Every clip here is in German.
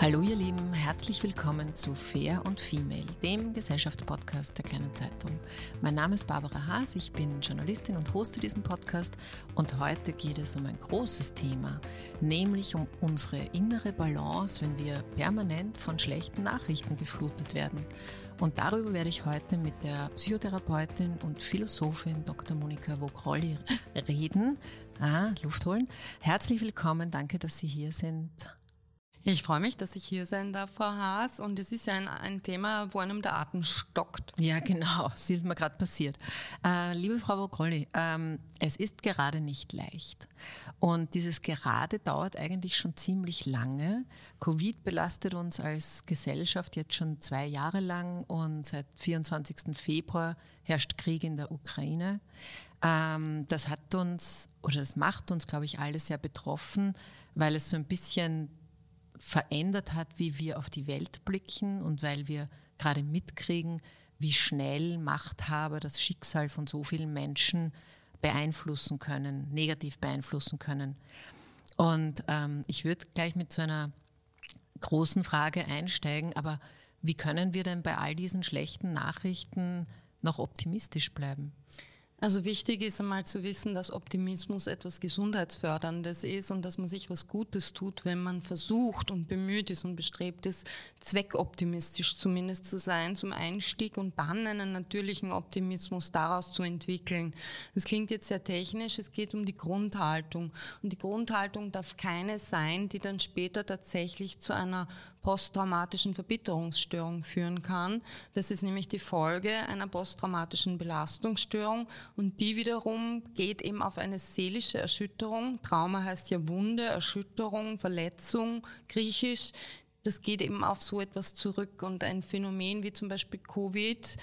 Hallo ihr Lieben, herzlich willkommen zu Fair und Female, dem Gesellschaftspodcast der kleinen Zeitung. Mein Name ist Barbara Haas, ich bin Journalistin und hoste diesen Podcast und heute geht es um ein großes Thema, nämlich um unsere innere Balance, wenn wir permanent von schlechten Nachrichten geflutet werden. Und darüber werde ich heute mit der Psychotherapeutin und Philosophin Dr. Monika Vogrolli reden. Ah, Luft holen. Herzlich willkommen, danke, dass Sie hier sind. Ich freue mich, dass ich hier sein darf, Frau Haas. Und es ist ja ein, ein Thema, wo einem der Atem stockt. Ja, genau. Das ist mir gerade passiert. Äh, liebe Frau Vogrolli, ähm, es ist gerade nicht leicht. Und dieses gerade dauert eigentlich schon ziemlich lange. Covid belastet uns als Gesellschaft jetzt schon zwei Jahre lang und seit 24. Februar herrscht Krieg in der Ukraine. Ähm, das hat uns oder das macht uns, glaube ich, alle sehr betroffen, weil es so ein bisschen verändert hat, wie wir auf die Welt blicken und weil wir gerade mitkriegen, wie schnell Machthaber das Schicksal von so vielen Menschen beeinflussen können, negativ beeinflussen können. Und ähm, ich würde gleich mit so einer großen Frage einsteigen, aber wie können wir denn bei all diesen schlechten Nachrichten noch optimistisch bleiben? Also wichtig ist einmal zu wissen, dass Optimismus etwas Gesundheitsförderndes ist und dass man sich was Gutes tut, wenn man versucht und bemüht ist und bestrebt ist, zweckoptimistisch zumindest zu sein zum Einstieg und dann einen natürlichen Optimismus daraus zu entwickeln. Das klingt jetzt sehr technisch, es geht um die Grundhaltung. Und die Grundhaltung darf keine sein, die dann später tatsächlich zu einer posttraumatischen Verbitterungsstörung führen kann. Das ist nämlich die Folge einer posttraumatischen Belastungsstörung und die wiederum geht eben auf eine seelische Erschütterung. Trauma heißt ja Wunde, Erschütterung, Verletzung, griechisch. Das geht eben auf so etwas zurück und ein Phänomen wie zum Beispiel Covid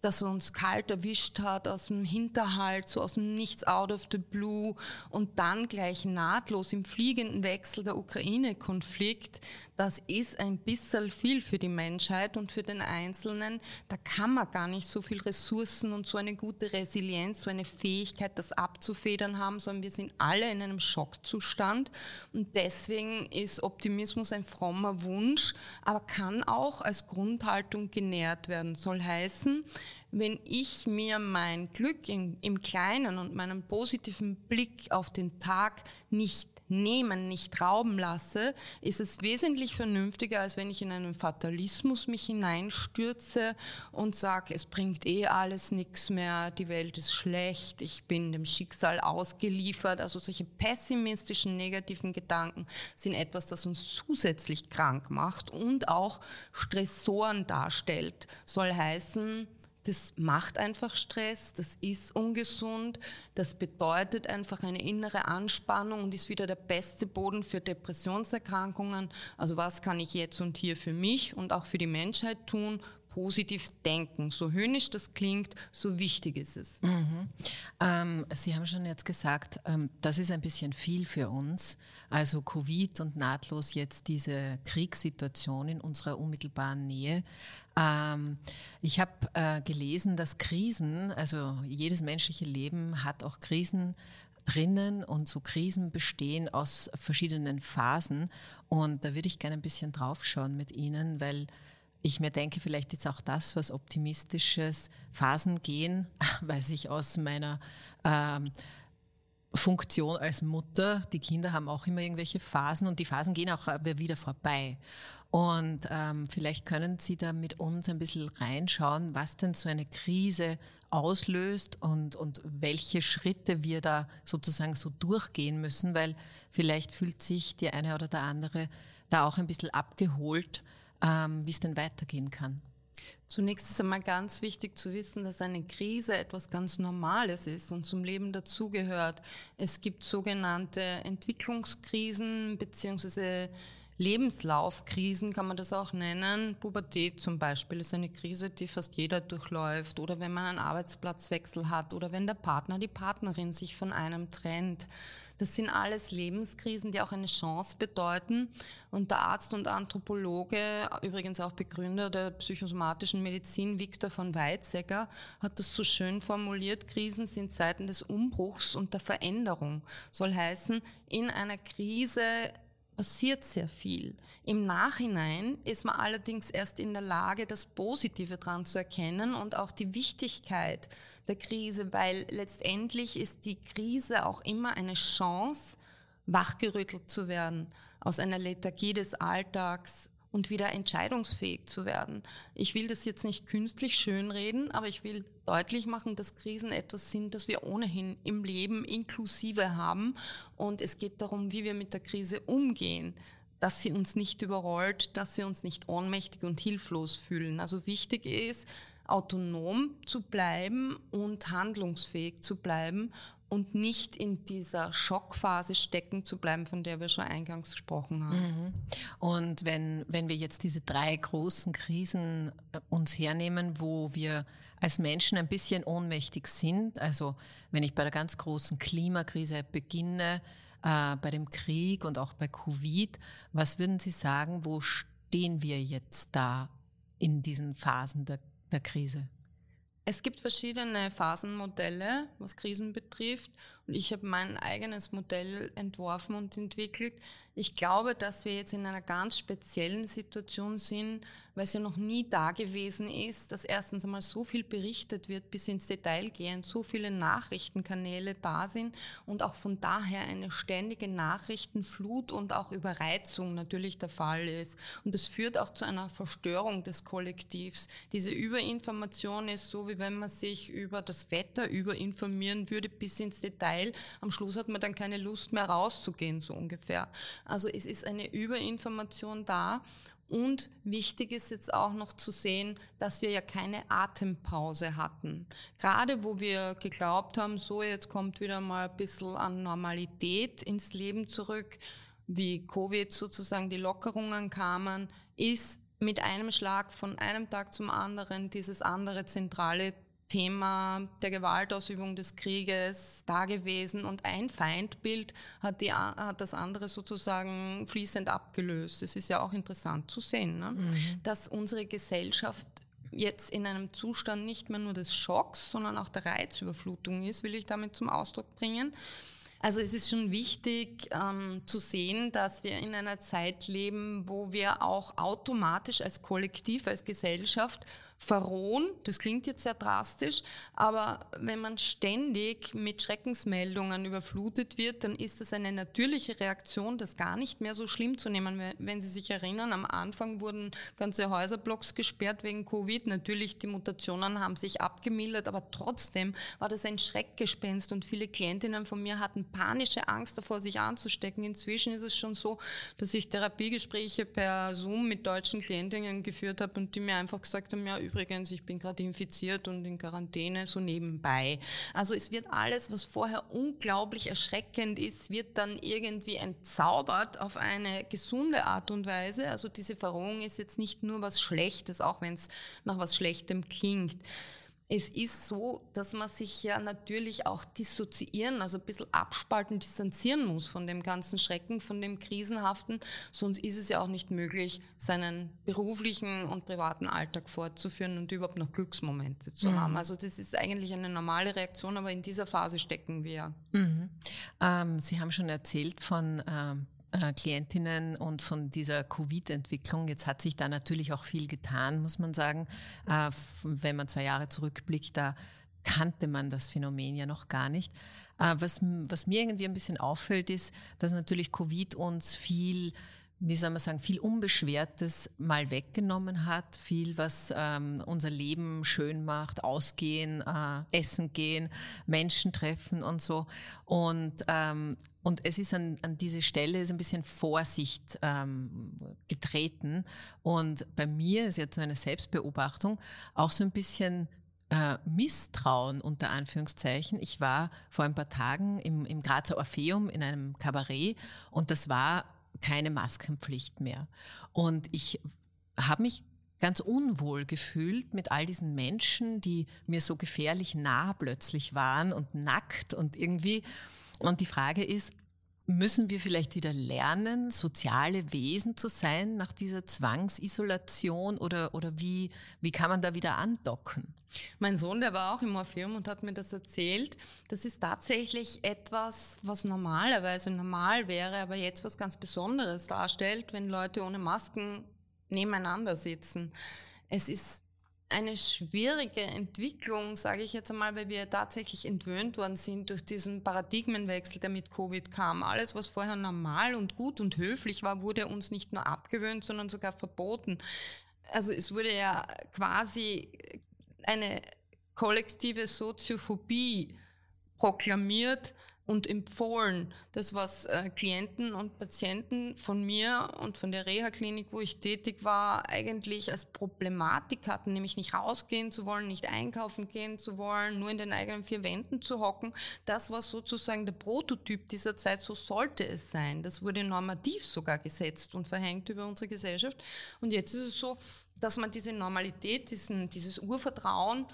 das uns kalt erwischt hat, aus dem Hinterhalt, so aus dem Nichts out of the blue und dann gleich nahtlos im fliegenden Wechsel der Ukraine-Konflikt, das ist ein bisschen viel für die Menschheit und für den Einzelnen. Da kann man gar nicht so viel Ressourcen und so eine gute Resilienz, so eine Fähigkeit, das abzufedern haben, sondern wir sind alle in einem Schockzustand und deswegen ist Optimismus ein frommer Wunsch, aber kann auch als Grundhaltung genährt werden. Soll heißen, wenn ich mir mein Glück im, im Kleinen und meinen positiven Blick auf den Tag nicht nehmen, nicht rauben lasse, ist es wesentlich vernünftiger, als wenn ich in einen Fatalismus mich hineinstürze und sage, es bringt eh alles nichts mehr, die Welt ist schlecht, ich bin dem Schicksal ausgeliefert. Also solche pessimistischen, negativen Gedanken sind etwas, das uns zusätzlich krank macht und auch Stressoren darstellt. Soll heißen, das macht einfach Stress, das ist ungesund, das bedeutet einfach eine innere Anspannung und ist wieder der beste Boden für Depressionserkrankungen. Also was kann ich jetzt und hier für mich und auch für die Menschheit tun? Positiv denken. So höhnisch das klingt, so wichtig ist es. Mhm. Ähm, Sie haben schon jetzt gesagt, ähm, das ist ein bisschen viel für uns. Also Covid und nahtlos jetzt diese Kriegssituation in unserer unmittelbaren Nähe. Ähm, ich habe äh, gelesen, dass Krisen, also jedes menschliche Leben hat auch Krisen drinnen und so Krisen bestehen aus verschiedenen Phasen. Und da würde ich gerne ein bisschen draufschauen mit Ihnen, weil ich mir denke, vielleicht ist auch das, was optimistisches Phasen gehen, weiß ich aus meiner ähm, Funktion als Mutter. Die Kinder haben auch immer irgendwelche Phasen und die Phasen gehen auch wieder vorbei. Und ähm, vielleicht können Sie da mit uns ein bisschen reinschauen, was denn so eine Krise auslöst und, und welche Schritte wir da sozusagen so durchgehen müssen, weil vielleicht fühlt sich die eine oder der andere da auch ein bisschen abgeholt, ähm, wie es denn weitergehen kann. Zunächst ist einmal ganz wichtig zu wissen, dass eine Krise etwas ganz Normales ist und zum Leben dazugehört. Es gibt sogenannte Entwicklungskrisen beziehungsweise Lebenslaufkrisen kann man das auch nennen. Pubertät zum Beispiel ist eine Krise, die fast jeder durchläuft. Oder wenn man einen Arbeitsplatzwechsel hat oder wenn der Partner, die Partnerin sich von einem trennt. Das sind alles Lebenskrisen, die auch eine Chance bedeuten. Und der Arzt und Anthropologe, übrigens auch Begründer der psychosomatischen Medizin, Viktor von Weizsäcker, hat das so schön formuliert. Krisen sind Zeiten des Umbruchs und der Veränderung. Soll heißen, in einer Krise passiert sehr viel. Im Nachhinein ist man allerdings erst in der Lage, das Positive dran zu erkennen und auch die Wichtigkeit der Krise, weil letztendlich ist die Krise auch immer eine Chance, wachgerüttelt zu werden, aus einer Lethargie des Alltags und wieder entscheidungsfähig zu werden. Ich will das jetzt nicht künstlich schönreden, aber ich will deutlich machen, dass Krisen etwas sind, das wir ohnehin im Leben inklusive haben. Und es geht darum, wie wir mit der Krise umgehen dass sie uns nicht überrollt, dass wir uns nicht ohnmächtig und hilflos fühlen. Also wichtig ist, autonom zu bleiben und handlungsfähig zu bleiben und nicht in dieser Schockphase stecken zu bleiben, von der wir schon eingangs gesprochen haben. Mhm. Und wenn, wenn wir jetzt diese drei großen Krisen äh, uns hernehmen, wo wir als Menschen ein bisschen ohnmächtig sind, also wenn ich bei der ganz großen Klimakrise beginne, äh, bei dem Krieg und auch bei Covid, was würden Sie sagen, wo stehen wir jetzt da in diesen Phasen der, der Krise? Es gibt verschiedene Phasenmodelle, was Krisen betrifft. Und ich habe mein eigenes Modell entworfen und entwickelt. Ich glaube, dass wir jetzt in einer ganz speziellen Situation sind, weil es ja noch nie da gewesen ist, dass erstens einmal so viel berichtet wird, bis ins Detail gehen, so viele Nachrichtenkanäle da sind und auch von daher eine ständige Nachrichtenflut und auch Überreizung natürlich der Fall ist. Und das führt auch zu einer Verstörung des Kollektivs. Diese Überinformation ist so, wie wenn man sich über das Wetter überinformieren würde bis ins Detail am Schluss hat man dann keine Lust mehr rauszugehen, so ungefähr. Also es ist eine Überinformation da und wichtig ist jetzt auch noch zu sehen, dass wir ja keine Atempause hatten. Gerade wo wir geglaubt haben, so jetzt kommt wieder mal ein bisschen an Normalität ins Leben zurück, wie Covid sozusagen die Lockerungen kamen, ist mit einem Schlag von einem Tag zum anderen dieses andere zentrale Thema der Gewaltausübung des Krieges da gewesen und ein Feindbild hat, die, hat das andere sozusagen fließend abgelöst. Es ist ja auch interessant zu sehen, ne? mhm. dass unsere Gesellschaft jetzt in einem Zustand nicht mehr nur des Schocks, sondern auch der Reizüberflutung ist, will ich damit zum Ausdruck bringen. Also es ist schon wichtig ähm, zu sehen, dass wir in einer Zeit leben, wo wir auch automatisch als Kollektiv, als Gesellschaft verrohen. Das klingt jetzt sehr drastisch, aber wenn man ständig mit Schreckensmeldungen überflutet wird, dann ist das eine natürliche Reaktion, das gar nicht mehr so schlimm zu nehmen. Wenn Sie sich erinnern, am Anfang wurden ganze Häuserblocks gesperrt wegen Covid. Natürlich, die Mutationen haben sich abgemildert, aber trotzdem war das ein Schreckgespenst und viele Klientinnen von mir hatten panische Angst davor, sich anzustecken. Inzwischen ist es schon so, dass ich Therapiegespräche per Zoom mit deutschen Klientinnen geführt habe und die mir einfach gesagt haben, ja, übrigens, ich bin gerade infiziert und in Quarantäne, so nebenbei. Also es wird alles, was vorher unglaublich erschreckend ist, wird dann irgendwie entzaubert auf eine gesunde Art und Weise. Also diese Verrohung ist jetzt nicht nur was Schlechtes, auch wenn es nach was Schlechtem klingt. Es ist so, dass man sich ja natürlich auch dissoziieren, also ein bisschen abspalten, distanzieren muss von dem ganzen Schrecken, von dem Krisenhaften. Sonst ist es ja auch nicht möglich, seinen beruflichen und privaten Alltag fortzuführen und überhaupt noch Glücksmomente zu mhm. haben. Also das ist eigentlich eine normale Reaktion, aber in dieser Phase stecken wir. Mhm. Ähm, Sie haben schon erzählt von ähm äh, Klientinnen und von dieser Covid-Entwicklung. Jetzt hat sich da natürlich auch viel getan, muss man sagen. Äh, wenn man zwei Jahre zurückblickt, da kannte man das Phänomen ja noch gar nicht. Äh, was, was mir irgendwie ein bisschen auffällt, ist, dass natürlich Covid uns viel wie soll man sagen, viel Unbeschwertes mal weggenommen hat, viel, was ähm, unser Leben schön macht, ausgehen, äh, essen gehen, Menschen treffen und so. Und, ähm, und es ist an, an diese Stelle ist ein bisschen Vorsicht ähm, getreten. Und bei mir ist jetzt eine Selbstbeobachtung auch so ein bisschen äh, Misstrauen unter Anführungszeichen. Ich war vor ein paar Tagen im, im Grazer Orpheum in einem Kabarett und das war keine Maskenpflicht mehr. Und ich habe mich ganz unwohl gefühlt mit all diesen Menschen, die mir so gefährlich nah plötzlich waren und nackt und irgendwie. Und die Frage ist, müssen wir vielleicht wieder lernen, soziale Wesen zu sein nach dieser Zwangsisolation oder, oder wie, wie kann man da wieder andocken? Mein Sohn, der war auch im Morpheum und hat mir das erzählt. Das ist tatsächlich etwas, was normalerweise normal wäre, aber jetzt was ganz Besonderes darstellt, wenn Leute ohne Masken nebeneinander sitzen. Es ist eine schwierige Entwicklung, sage ich jetzt einmal, weil wir tatsächlich entwöhnt worden sind durch diesen Paradigmenwechsel, der mit Covid kam. Alles, was vorher normal und gut und höflich war, wurde uns nicht nur abgewöhnt, sondern sogar verboten. Also es wurde ja quasi eine kollektive Soziophobie proklamiert, und empfohlen. Das, was äh, Klienten und Patienten von mir und von der Reha-Klinik, wo ich tätig war, eigentlich als Problematik hatten, nämlich nicht rausgehen zu wollen, nicht einkaufen gehen zu wollen, nur in den eigenen vier Wänden zu hocken. Das war sozusagen der Prototyp dieser Zeit, so sollte es sein. Das wurde normativ sogar gesetzt und verhängt über unsere Gesellschaft. Und jetzt ist es so, dass man diese Normalität, diesen, dieses Urvertrauen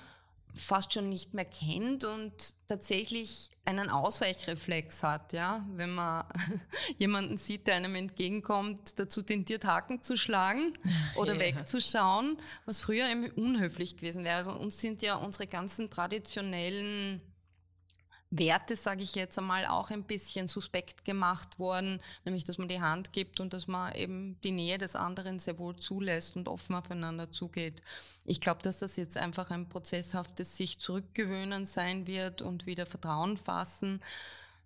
fast schon nicht mehr kennt und tatsächlich einen Ausweichreflex hat, ja, wenn man jemanden sieht, der einem entgegenkommt, dazu tendiert, Haken zu schlagen oder ja. wegzuschauen, was früher eben unhöflich gewesen wäre. Also uns sind ja unsere ganzen traditionellen Werte, sage ich jetzt einmal, auch ein bisschen suspekt gemacht worden, nämlich dass man die Hand gibt und dass man eben die Nähe des anderen sehr wohl zulässt und offen aufeinander zugeht. Ich glaube, dass das jetzt einfach ein prozesshaftes sich zurückgewöhnen sein wird und wieder Vertrauen fassen.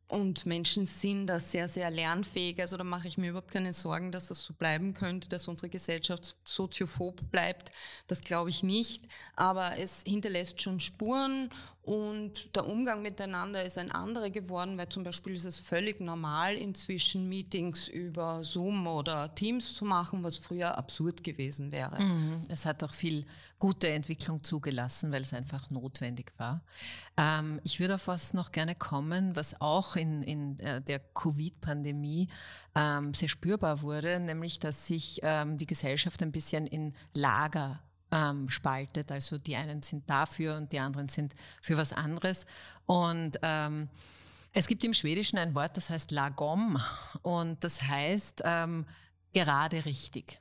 Und Menschen sind da sehr, sehr lernfähig. Also da mache ich mir überhaupt keine Sorgen, dass das so bleiben könnte, dass unsere Gesellschaft soziophob bleibt. Das glaube ich nicht. Aber es hinterlässt schon Spuren und der Umgang miteinander ist ein anderer geworden, weil zum Beispiel ist es völlig normal, inzwischen Meetings über Zoom oder Teams zu machen, was früher absurd gewesen wäre. Mhm. Es hat auch viel gute Entwicklung zugelassen, weil es einfach notwendig war. Ähm, ich würde auf was noch gerne kommen, was auch in, in äh, der Covid-Pandemie ähm, sehr spürbar wurde, nämlich dass sich ähm, die Gesellschaft ein bisschen in Lager ähm, spaltet. Also die einen sind dafür und die anderen sind für was anderes. Und ähm, es gibt im Schwedischen ein Wort, das heißt lagom und das heißt ähm, gerade richtig.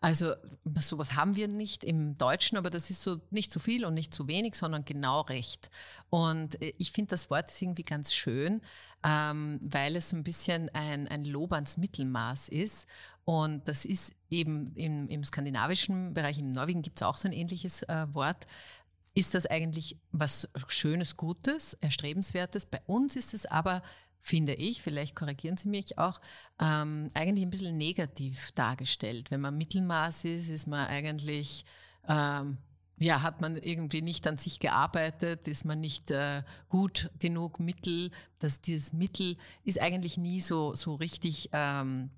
Also sowas haben wir nicht im Deutschen, aber das ist so nicht zu viel und nicht zu wenig, sondern genau recht. Und äh, ich finde das Wort ist irgendwie ganz schön, ähm, weil es ein bisschen ein, ein Lob ans Mittelmaß ist. Und das ist eben im, im skandinavischen Bereich, im Norwegen gibt es auch so ein ähnliches äh, Wort. Ist das eigentlich was Schönes, Gutes, Erstrebenswertes? Bei uns ist es aber finde ich, vielleicht korrigieren Sie mich auch, ähm, eigentlich ein bisschen negativ dargestellt. Wenn man Mittelmaß ist, ist man eigentlich, ähm, ja, hat man irgendwie nicht an sich gearbeitet, ist man nicht äh, gut genug Mittel. dass dieses Mittel ist eigentlich nie so, so richtig, ähm,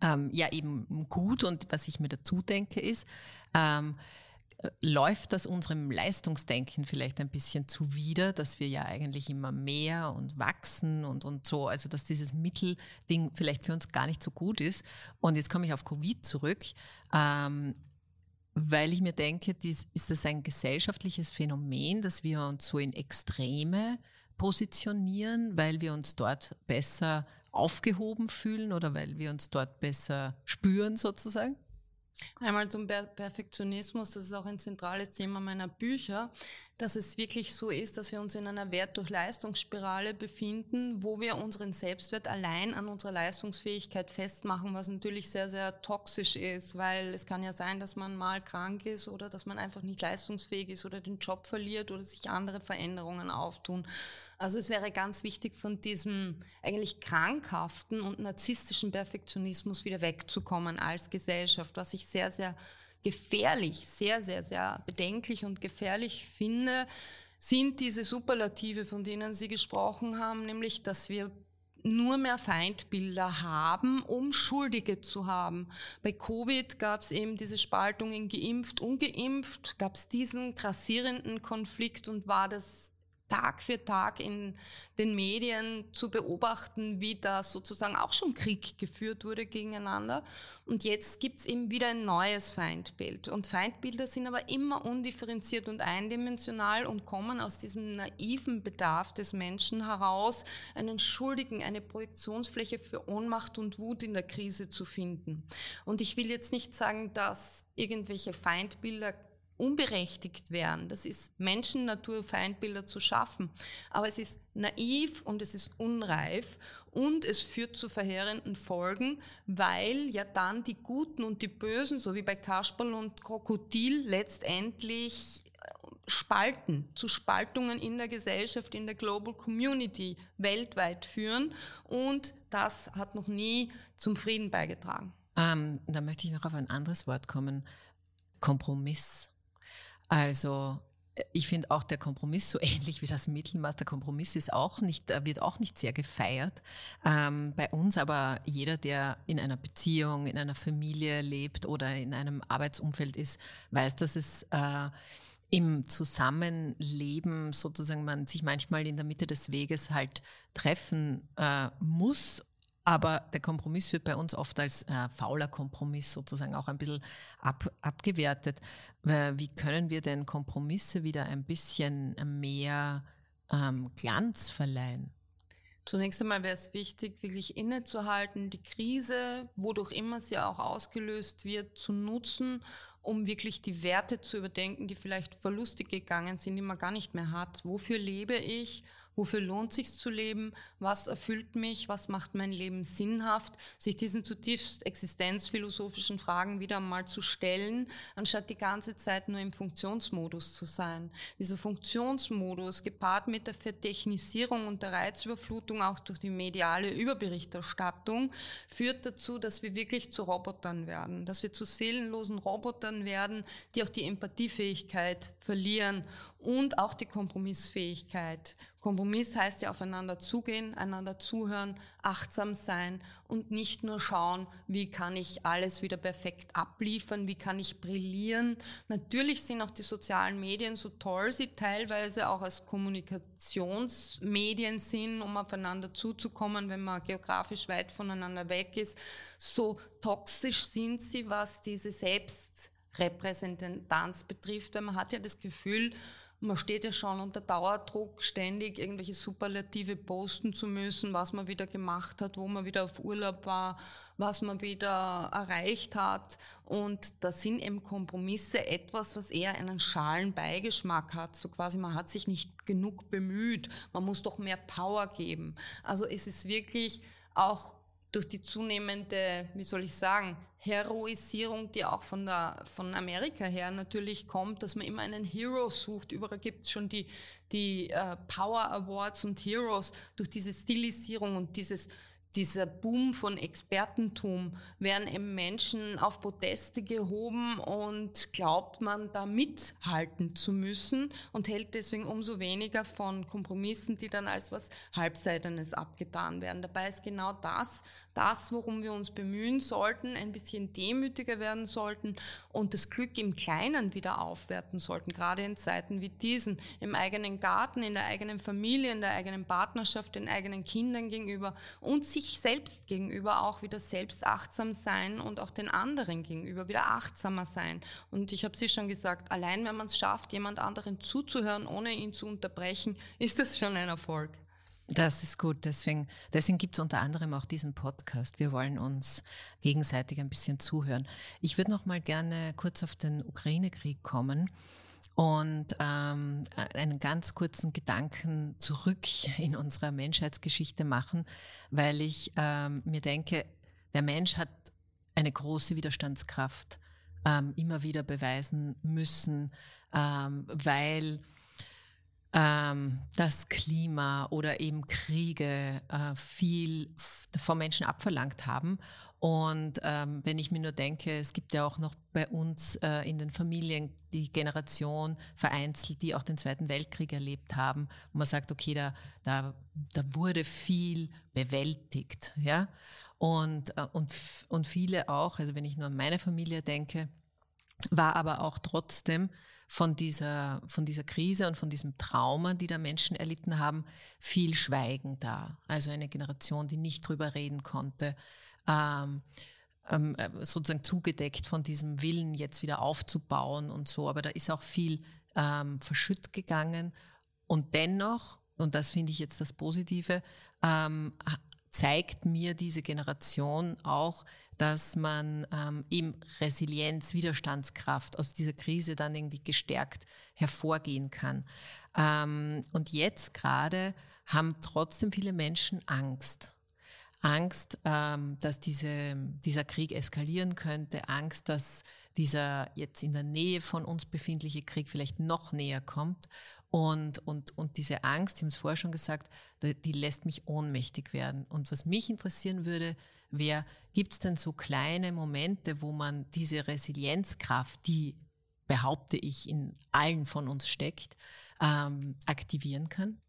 ähm, ja, eben gut. Und was ich mir dazu denke ist, ähm, läuft das unserem Leistungsdenken vielleicht ein bisschen zuwider, dass wir ja eigentlich immer mehr und wachsen und, und so, also dass dieses Mittelding vielleicht für uns gar nicht so gut ist. Und jetzt komme ich auf Covid zurück, ähm, weil ich mir denke, dies, ist das ein gesellschaftliches Phänomen, dass wir uns so in Extreme positionieren, weil wir uns dort besser aufgehoben fühlen oder weil wir uns dort besser spüren sozusagen? Einmal zum Perfektionismus, das ist auch ein zentrales Thema meiner Bücher dass es wirklich so ist, dass wir uns in einer Wert durch Leistungsspirale befinden, wo wir unseren Selbstwert allein an unserer Leistungsfähigkeit festmachen, was natürlich sehr, sehr toxisch ist, weil es kann ja sein, dass man mal krank ist oder dass man einfach nicht leistungsfähig ist oder den Job verliert oder sich andere Veränderungen auftun. Also es wäre ganz wichtig, von diesem eigentlich krankhaften und narzisstischen Perfektionismus wieder wegzukommen als Gesellschaft, was ich sehr, sehr gefährlich, sehr, sehr, sehr bedenklich und gefährlich finde, sind diese Superlative, von denen Sie gesprochen haben, nämlich, dass wir nur mehr Feindbilder haben, um Schuldige zu haben. Bei Covid gab es eben diese Spaltung in geimpft, ungeimpft, gab es diesen grassierenden Konflikt und war das Tag für Tag in den Medien zu beobachten, wie da sozusagen auch schon Krieg geführt wurde gegeneinander. Und jetzt gibt's eben wieder ein neues Feindbild. Und Feindbilder sind aber immer undifferenziert und eindimensional und kommen aus diesem naiven Bedarf des Menschen heraus, einen Schuldigen, eine Projektionsfläche für Ohnmacht und Wut in der Krise zu finden. Und ich will jetzt nicht sagen, dass irgendwelche Feindbilder unberechtigt wären. Das ist Menschen-Natur, Feindbilder zu schaffen. Aber es ist naiv und es ist unreif und es führt zu verheerenden Folgen, weil ja dann die Guten und die Bösen, so wie bei Kasperl und Krokodil, letztendlich äh, spalten, zu Spaltungen in der Gesellschaft, in der Global Community weltweit führen. Und das hat noch nie zum Frieden beigetragen. Ähm, da möchte ich noch auf ein anderes Wort kommen. Kompromiss. Also ich finde auch der Kompromiss so ähnlich wie das Mittelmaß. Der Kompromiss ist auch nicht, äh, wird auch nicht sehr gefeiert. Ähm, bei uns aber jeder, der in einer Beziehung, in einer Familie lebt oder in einem Arbeitsumfeld ist, weiß, dass es äh, im Zusammenleben sozusagen man sich manchmal in der Mitte des Weges halt treffen äh, muss aber der Kompromiss wird bei uns oft als äh, fauler Kompromiss sozusagen auch ein bisschen ab, abgewertet. Wie können wir denn Kompromisse wieder ein bisschen mehr ähm, Glanz verleihen? Zunächst einmal wäre es wichtig, wirklich innezuhalten, die Krise, wodurch immer sie auch ausgelöst wird, zu nutzen, um wirklich die Werte zu überdenken, die vielleicht verlustig gegangen sind, die man gar nicht mehr hat. Wofür lebe ich? Wofür lohnt sich zu leben? Was erfüllt mich? Was macht mein Leben sinnhaft? Sich diesen zutiefst existenzphilosophischen Fragen wieder einmal zu stellen, anstatt die ganze Zeit nur im Funktionsmodus zu sein. Dieser Funktionsmodus, gepaart mit der Vertechnisierung und der Reizüberflutung auch durch die mediale Überberichterstattung, führt dazu, dass wir wirklich zu Robotern werden, dass wir zu seelenlosen Robotern werden, die auch die Empathiefähigkeit verlieren und auch die Kompromissfähigkeit. Kompromiss heißt ja aufeinander zugehen, einander zuhören, achtsam sein und nicht nur schauen, wie kann ich alles wieder perfekt abliefern, wie kann ich brillieren. Natürlich sind auch die sozialen Medien, so toll sie teilweise auch als Kommunikationsmedien sind, um aufeinander zuzukommen, wenn man geografisch weit voneinander weg ist, so toxisch sind sie, was diese Selbstrepräsentanz betrifft, weil man hat ja das Gefühl, man steht ja schon unter Dauerdruck, ständig irgendwelche Superlative posten zu müssen, was man wieder gemacht hat, wo man wieder auf Urlaub war, was man wieder erreicht hat. Und da sind eben Kompromisse etwas, was eher einen schalen Beigeschmack hat. So quasi, man hat sich nicht genug bemüht, man muss doch mehr Power geben. Also es ist wirklich auch durch die zunehmende, wie soll ich sagen, Heroisierung, die auch von, der, von Amerika her natürlich kommt, dass man immer einen Hero sucht. Überall gibt es schon die, die uh, Power Awards und Heroes durch diese Stilisierung und dieses dieser Boom von Expertentum werden eben Menschen auf Proteste gehoben und glaubt man da mithalten zu müssen und hält deswegen umso weniger von Kompromissen, die dann als was Halbseitenes abgetan werden. Dabei ist genau das, das, worum wir uns bemühen sollten, ein bisschen demütiger werden sollten und das Glück im Kleinen wieder aufwerten sollten, gerade in Zeiten wie diesen, im eigenen Garten, in der eigenen Familie, in der eigenen Partnerschaft, den eigenen Kindern gegenüber und sich sich selbst gegenüber auch wieder selbstachtsam sein und auch den anderen gegenüber wieder achtsamer sein. Und ich habe Sie schon gesagt, allein wenn man es schafft, jemand anderen zuzuhören, ohne ihn zu unterbrechen, ist das schon ein Erfolg. Das ist gut. Deswegen, deswegen gibt es unter anderem auch diesen Podcast. Wir wollen uns gegenseitig ein bisschen zuhören. Ich würde noch mal gerne kurz auf den Ukraine-Krieg kommen und ähm, einen ganz kurzen Gedanken zurück in unserer Menschheitsgeschichte machen, weil ich ähm, mir denke, der Mensch hat eine große Widerstandskraft ähm, immer wieder beweisen müssen, ähm, weil ähm, das Klima oder eben Kriege äh, viel vom Menschen abverlangt haben. Und ähm, wenn ich mir nur denke, es gibt ja auch noch bei uns äh, in den Familien die Generation vereinzelt, die auch den Zweiten Weltkrieg erlebt haben, wo man sagt, okay, da, da, da wurde viel bewältigt, ja. Und, äh, und, und viele auch, also wenn ich nur an meine Familie denke, war aber auch trotzdem von dieser, von dieser Krise und von diesem Trauma, die da Menschen erlitten haben, viel Schweigen da. Also eine Generation, die nicht drüber reden konnte. Ähm, ähm, äh, sozusagen zugedeckt von diesem Willen, jetzt wieder aufzubauen und so. Aber da ist auch viel ähm, verschütt gegangen. Und dennoch, und das finde ich jetzt das Positive, ähm, zeigt mir diese Generation auch, dass man ähm, eben Resilienz, Widerstandskraft aus dieser Krise dann irgendwie gestärkt hervorgehen kann. Ähm, und jetzt gerade haben trotzdem viele Menschen Angst. Angst, ähm, dass diese, dieser Krieg eskalieren könnte, Angst, dass dieser jetzt in der Nähe von uns befindliche Krieg vielleicht noch näher kommt. Und, und, und diese Angst, ich habe es vorher schon gesagt, die, lässt mich ohnmächtig werden. Und was mich interessieren würde, wäre, gibt es denn so kleine Momente, wo man diese Resilienzkraft, die, behaupte ich, in allen von uns steckt, ähm, aktivieren kann?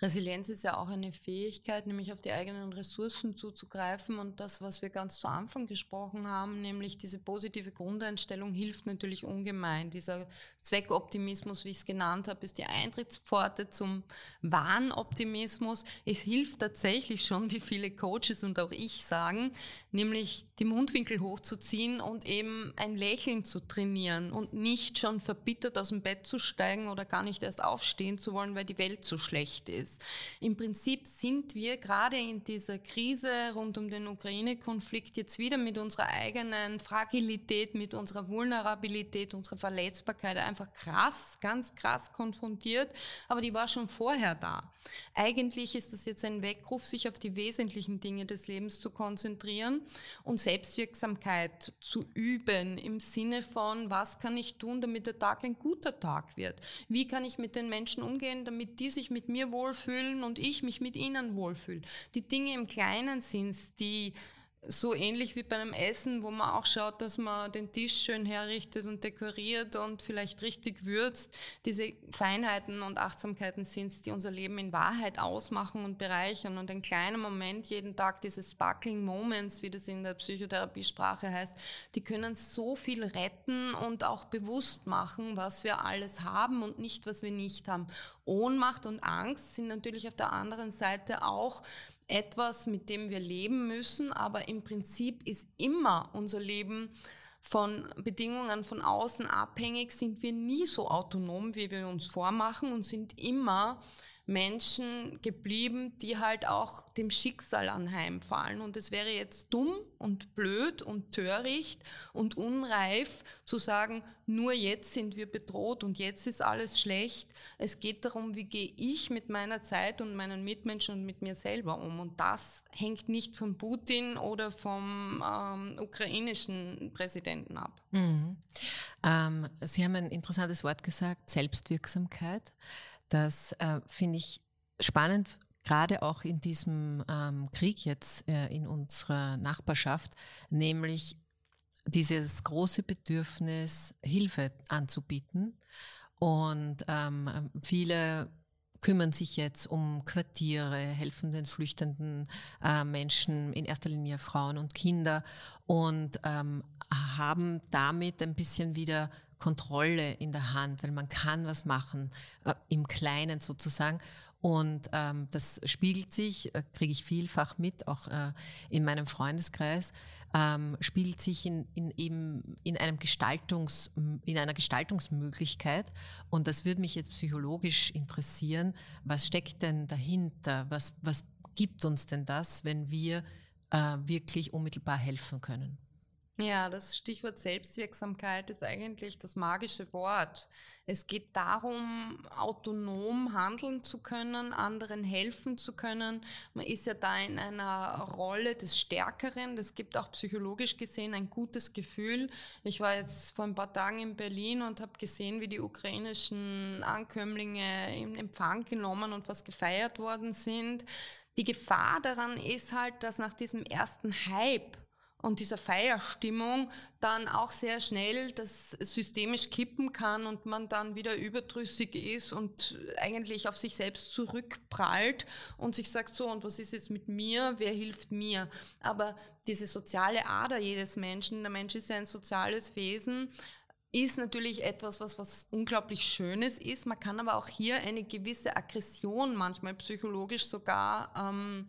Resilienz ist ja auch eine Fähigkeit, nämlich auf die eigenen Ressourcen zuzugreifen und das, was wir ganz zu Anfang gesprochen haben, nämlich diese positive Grundeinstellung hilft natürlich ungemein. Dieser Zweckoptimismus, wie ich es genannt habe, ist die Eintrittspforte zum Wahnoptimismus. Es hilft tatsächlich schon, wie viele Coaches und auch ich sagen, nämlich die Mundwinkel hochzuziehen und eben ein Lächeln zu trainieren und nicht schon verbittert aus dem Bett zu steigen oder gar nicht erst aufstehen zu wollen, weil die Welt so schlecht ist ist. Im Prinzip sind wir gerade in dieser Krise rund um den Ukraine-Konflikt jetzt wieder mit unserer eigenen Fragilität, mit unserer Vulnerabilität, unserer Verletzbarkeit einfach krass, ganz krass konfrontiert. Aber die war schon vorher da. Eigentlich ist das jetzt ein Weckruf, sich auf die wesentlichen Dinge des Lebens zu konzentrieren und Selbstwirksamkeit zu üben im Sinne von, was kann ich tun, damit der Tag ein guter Tag wird? Wie kann ich mit den Menschen umgehen, damit die sich mit mir wohlfühlen? und ich mich mit ihnen wohlfühle. Die Dinge im Kleinen sind die so ähnlich wie bei einem Essen, wo man auch schaut, dass man den Tisch schön herrichtet und dekoriert und vielleicht richtig würzt. Diese Feinheiten und Achtsamkeiten sind es, die unser Leben in Wahrheit ausmachen und bereichern. Und ein kleiner Moment jeden Tag, diese Sparkling Moments, wie das in der Psychotherapiesprache heißt, die können so viel retten und auch bewusst machen, was wir alles haben und nicht, was wir nicht haben. Ohnmacht und Angst sind natürlich auf der anderen Seite auch etwas, mit dem wir leben müssen, aber im Prinzip ist immer unser Leben von Bedingungen von außen abhängig, sind wir nie so autonom, wie wir uns vormachen und sind immer Menschen geblieben, die halt auch dem Schicksal anheimfallen. Und es wäre jetzt dumm und blöd und töricht und unreif zu sagen, nur jetzt sind wir bedroht und jetzt ist alles schlecht. Es geht darum, wie gehe ich mit meiner Zeit und meinen Mitmenschen und mit mir selber um. Und das hängt nicht von Putin oder vom ähm, ukrainischen Präsidenten ab. Mhm. Ähm, Sie haben ein interessantes Wort gesagt, Selbstwirksamkeit. Das äh, finde ich spannend, gerade auch in diesem ähm, Krieg jetzt äh, in unserer Nachbarschaft, nämlich dieses große Bedürfnis, Hilfe anzubieten. Und ähm, viele kümmern sich jetzt um Quartiere, helfen den flüchtenden äh, Menschen, in erster Linie Frauen und Kinder und ähm, haben damit ein bisschen wieder Kontrolle in der Hand, weil man kann was machen, äh, im Kleinen sozusagen. Und ähm, das spiegelt sich, äh, kriege ich vielfach mit, auch äh, in meinem Freundeskreis, ähm, spiegelt sich in, in, eben in, einem Gestaltungs, in einer Gestaltungsmöglichkeit. Und das würde mich jetzt psychologisch interessieren. Was steckt denn dahinter? Was, was gibt uns denn das, wenn wir äh, wirklich unmittelbar helfen können? Ja, das Stichwort Selbstwirksamkeit ist eigentlich das magische Wort. Es geht darum, autonom handeln zu können, anderen helfen zu können. Man ist ja da in einer Rolle des Stärkeren. Das gibt auch psychologisch gesehen ein gutes Gefühl. Ich war jetzt vor ein paar Tagen in Berlin und habe gesehen, wie die ukrainischen Ankömmlinge in Empfang genommen und was gefeiert worden sind. Die Gefahr daran ist halt, dass nach diesem ersten Hype und dieser Feierstimmung dann auch sehr schnell das systemisch kippen kann und man dann wieder überdrüssig ist und eigentlich auf sich selbst zurückprallt und sich sagt, so, und was ist jetzt mit mir? Wer hilft mir? Aber diese soziale Ader jedes Menschen, der Mensch ist ja ein soziales Wesen, ist natürlich etwas, was, was unglaublich Schönes ist. Man kann aber auch hier eine gewisse Aggression manchmal psychologisch sogar ähm,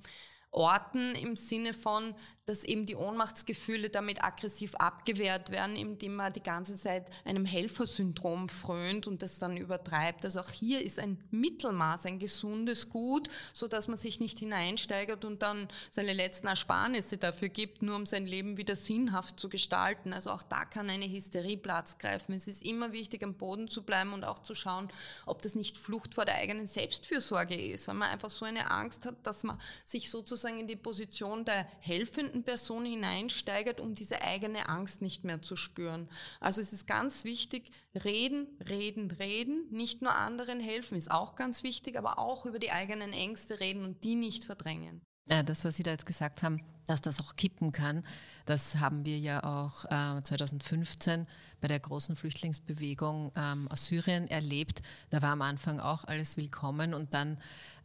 orten im Sinne von, dass eben die Ohnmachtsgefühle damit aggressiv abgewehrt werden, indem man die ganze Zeit einem Helfersyndrom frönt und das dann übertreibt. Also auch hier ist ein Mittelmaß, ein gesundes Gut, so dass man sich nicht hineinsteigert und dann seine letzten Ersparnisse dafür gibt, nur um sein Leben wieder sinnhaft zu gestalten. Also auch da kann eine Hysterie Platz greifen. Es ist immer wichtig, am Boden zu bleiben und auch zu schauen, ob das nicht Flucht vor der eigenen Selbstfürsorge ist, weil man einfach so eine Angst hat, dass man sich sozusagen in die Position der helfenden Person hineinsteigert, um diese eigene Angst nicht mehr zu spüren. Also es ist ganz wichtig, reden, reden, reden, nicht nur anderen helfen, ist auch ganz wichtig, aber auch über die eigenen Ängste reden und die nicht verdrängen. Ja, das, was Sie da jetzt gesagt haben, dass das auch kippen kann, das haben wir ja auch äh, 2015 bei der großen Flüchtlingsbewegung ähm, aus Syrien erlebt. Da war am Anfang auch alles willkommen und dann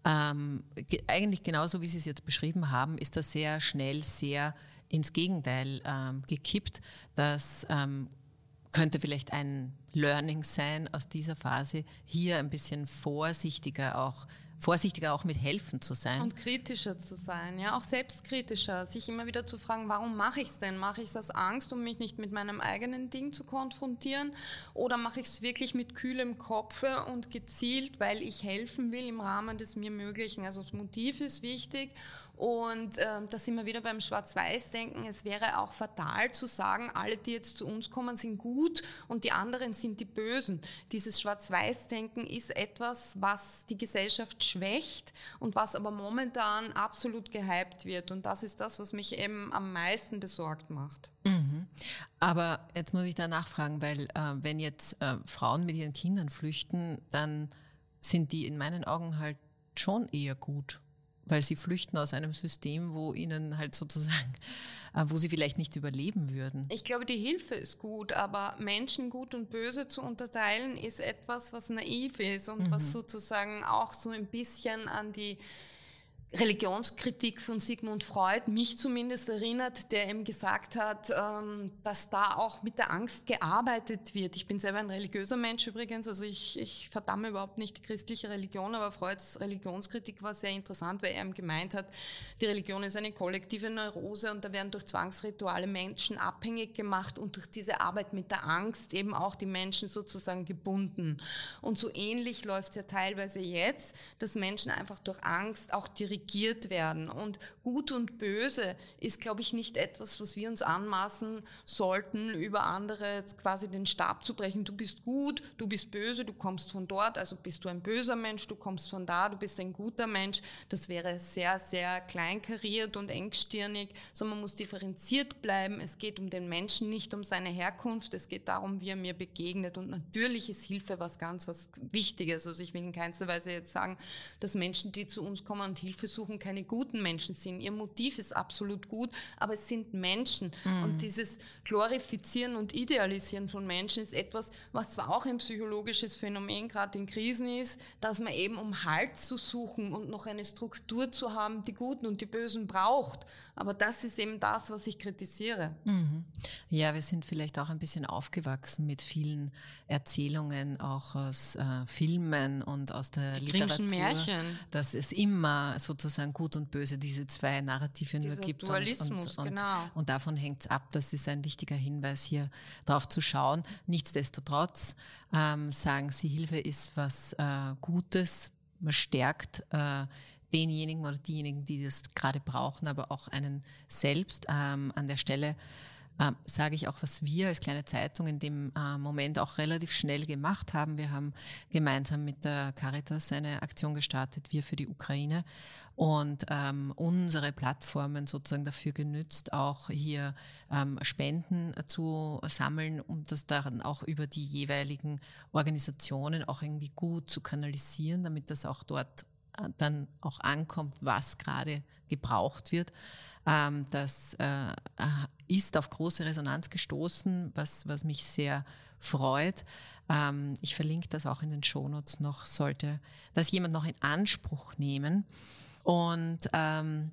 ähm, eigentlich genauso, wie Sie es jetzt beschrieben haben, ist das sehr schnell sehr ins Gegenteil ähm, gekippt. Das ähm, könnte vielleicht ein Learning sein aus dieser Phase, hier ein bisschen vorsichtiger auch vorsichtiger auch mit helfen zu sein. Und kritischer zu sein, ja, auch selbstkritischer, sich immer wieder zu fragen, warum mache ich es denn? Mache ich es aus Angst, um mich nicht mit meinem eigenen Ding zu konfrontieren? Oder mache ich es wirklich mit kühlem Kopfe und gezielt, weil ich helfen will im Rahmen des mir Möglichen? Also das Motiv ist wichtig und äh, sind wir wieder beim Schwarz-Weiß-Denken. Es wäre auch fatal zu sagen, alle, die jetzt zu uns kommen, sind gut und die anderen sind die Bösen. Dieses Schwarz-Weiß-Denken ist etwas, was die Gesellschaft schwächt und was aber momentan absolut gehypt wird. Und das ist das, was mich eben am meisten besorgt macht. Mhm. Aber jetzt muss ich da nachfragen, weil äh, wenn jetzt äh, Frauen mit ihren Kindern flüchten, dann sind die in meinen Augen halt schon eher gut weil sie flüchten aus einem System, wo ihnen halt sozusagen, äh, wo sie vielleicht nicht überleben würden. Ich glaube, die Hilfe ist gut, aber Menschen gut und böse zu unterteilen ist etwas, was naiv ist und mhm. was sozusagen auch so ein bisschen an die Religionskritik von Sigmund Freud mich zumindest erinnert, der eben gesagt hat, ähm, dass da auch mit der Angst gearbeitet wird. Ich bin selber ein religiöser Mensch übrigens, also ich, ich verdamme überhaupt nicht die christliche Religion, aber Freuds Religionskritik war sehr interessant, weil er eben gemeint hat, die Religion ist eine kollektive Neurose und da werden durch Zwangsrituale Menschen abhängig gemacht und durch diese Arbeit mit der Angst eben auch die Menschen sozusagen gebunden. Und so ähnlich läuft es ja teilweise jetzt, dass Menschen einfach durch Angst auch dirigieren regiert werden. Und Gut und Böse ist, glaube ich, nicht etwas, was wir uns anmaßen sollten, über andere quasi den Stab zu brechen. Du bist gut, du bist böse, du kommst von dort, also bist du ein böser Mensch, du kommst von da, du bist ein guter Mensch. Das wäre sehr, sehr kleinkariert und engstirnig, sondern man muss differenziert bleiben. Es geht um den Menschen, nicht um seine Herkunft. Es geht darum, wie er mir begegnet. Und natürlich ist Hilfe was ganz, was Wichtiges. Also ich will in keinster Weise jetzt sagen, dass Menschen, die zu uns kommen und Hilfe suchen, keine guten Menschen sind. Ihr Motiv ist absolut gut, aber es sind Menschen. Mhm. Und dieses Glorifizieren und Idealisieren von Menschen ist etwas, was zwar auch ein psychologisches Phänomen gerade in Krisen ist, dass man eben um Halt zu suchen und noch eine Struktur zu haben, die Guten und die Bösen braucht. Aber das ist eben das, was ich kritisiere. Mhm. Ja, wir sind vielleicht auch ein bisschen aufgewachsen mit vielen Erzählungen, auch aus äh, Filmen und aus der die Literatur. Märchen. Dass es immer sozusagen sozusagen Gut und Böse, diese zwei Narrative Dieser nur gibt. Dualismus, und, und, genau. und davon hängt es ab. Das ist ein wichtiger Hinweis, hier drauf zu schauen. Nichtsdestotrotz ähm, sagen Sie, Hilfe ist was äh, Gutes, man stärkt äh, denjenigen oder diejenigen, die das gerade brauchen, aber auch einen selbst ähm, an der Stelle ähm, sage ich auch, was wir als kleine Zeitung in dem äh, Moment auch relativ schnell gemacht haben. Wir haben gemeinsam mit der Caritas eine Aktion gestartet, wir für die Ukraine und ähm, unsere Plattformen sozusagen dafür genützt, auch hier ähm, Spenden zu sammeln, um das dann auch über die jeweiligen Organisationen auch irgendwie gut zu kanalisieren, damit das auch dort äh, dann auch ankommt, was gerade gebraucht wird. Ähm, das äh, ist auf große Resonanz gestoßen, was, was mich sehr freut. Ähm, ich verlinke das auch in den Shownotes noch, sollte das jemand noch in Anspruch nehmen. Und ähm,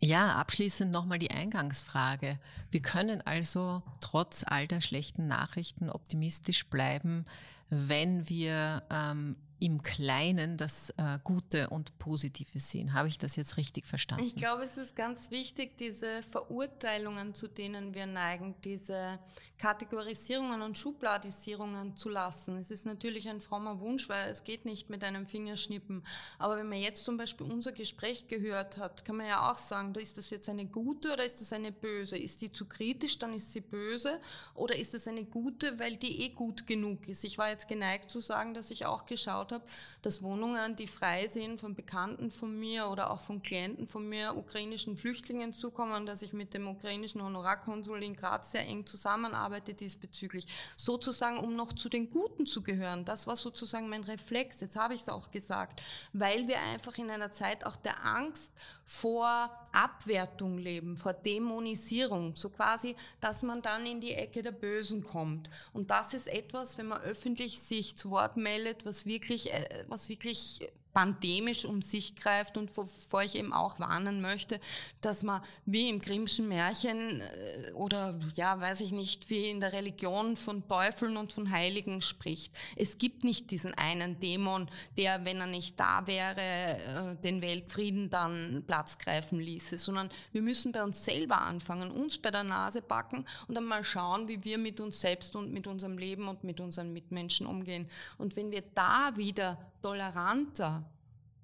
Ja, abschließend nochmal die Eingangsfrage. Wir können also trotz all der schlechten Nachrichten optimistisch bleiben, wenn wir ähm, im Kleinen das äh, Gute und Positive sehen. Habe ich das jetzt richtig verstanden? Ich glaube, es ist ganz wichtig, diese Verurteilungen, zu denen wir neigen, diese Kategorisierungen und Schubladisierungen zu lassen. Es ist natürlich ein frommer Wunsch, weil es geht nicht mit einem Fingerschnippen. Aber wenn man jetzt zum Beispiel unser Gespräch gehört hat, kann man ja auch sagen, ist das jetzt eine gute oder ist das eine böse? Ist die zu kritisch, dann ist sie böse. Oder ist das eine gute, weil die eh gut genug ist? Ich war jetzt geneigt zu sagen, dass ich auch geschaut geschaut habe, dass Wohnungen, die frei sind von Bekannten von mir oder auch von Klienten von mir, ukrainischen Flüchtlingen zukommen, dass ich mit dem ukrainischen Honorarkonsul in Graz sehr eng zusammenarbeite diesbezüglich. Sozusagen, um noch zu den Guten zu gehören. Das war sozusagen mein Reflex. Jetzt habe ich es auch gesagt, weil wir einfach in einer Zeit auch der Angst vor Abwertung leben, vor Dämonisierung, so quasi, dass man dann in die Ecke der Bösen kommt. Und das ist etwas, wenn man öffentlich sich zu Wort meldet, was wirklich, äh, was wirklich pandemisch um sich greift und wovor ich eben auch warnen möchte, dass man wie im Grimmschen Märchen äh, oder ja, weiß ich nicht, wie in der Religion von Teufeln und von Heiligen spricht. Es gibt nicht diesen einen Dämon, der, wenn er nicht da wäre, äh, den Weltfrieden dann Platz greifen ließe, sondern wir müssen bei uns selber anfangen, uns bei der Nase packen und dann mal schauen, wie wir mit uns selbst und mit unserem Leben und mit unseren Mitmenschen umgehen. Und wenn wir da wieder toleranter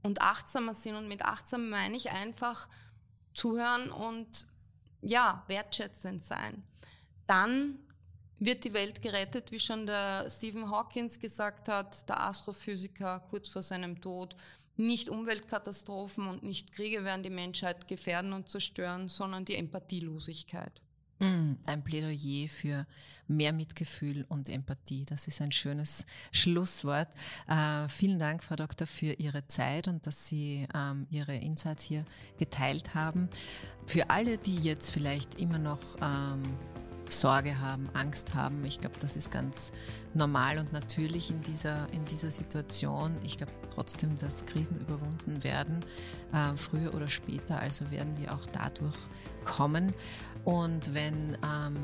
und achtsamer sind. Und mit achtsam meine ich einfach zuhören und ja, wertschätzend sein. Dann wird die Welt gerettet, wie schon der Stephen Hawkins gesagt hat, der Astrophysiker kurz vor seinem Tod. Nicht Umweltkatastrophen und nicht Kriege werden die Menschheit gefährden und zerstören, sondern die Empathielosigkeit. Mm, ein Plädoyer für mehr Mitgefühl und Empathie. Das ist ein schönes Schlusswort. Äh, vielen Dank, Frau Doktor, für Ihre Zeit und dass Sie ähm, Ihre Insights hier geteilt haben. Für alle, die jetzt vielleicht immer noch ähm, Sorge haben, Angst haben. Ich glaube, das ist ganz normal und natürlich in dieser, in dieser Situation. Ich glaube trotzdem, dass Krisen überwunden werden, äh, früher oder später. Also werden wir auch dadurch kommen. Und wenn, ähm,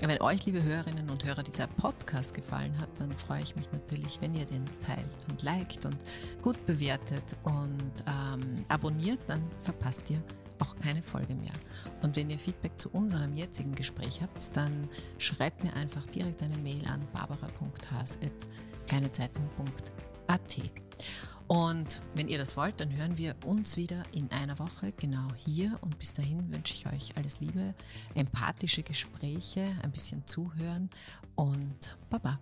wenn euch, liebe Hörerinnen und Hörer, dieser Podcast gefallen hat, dann freue ich mich natürlich, wenn ihr den teilt und liked und gut bewertet und ähm, abonniert, dann verpasst ihr auch keine Folge mehr. Und wenn ihr Feedback zu unserem jetzigen Gespräch habt, dann schreibt mir einfach direkt eine Mail an barbara.has.kleinezeitung.at. Und wenn ihr das wollt, dann hören wir uns wieder in einer Woche genau hier. Und bis dahin wünsche ich euch alles Liebe, empathische Gespräche, ein bisschen zuhören und Baba.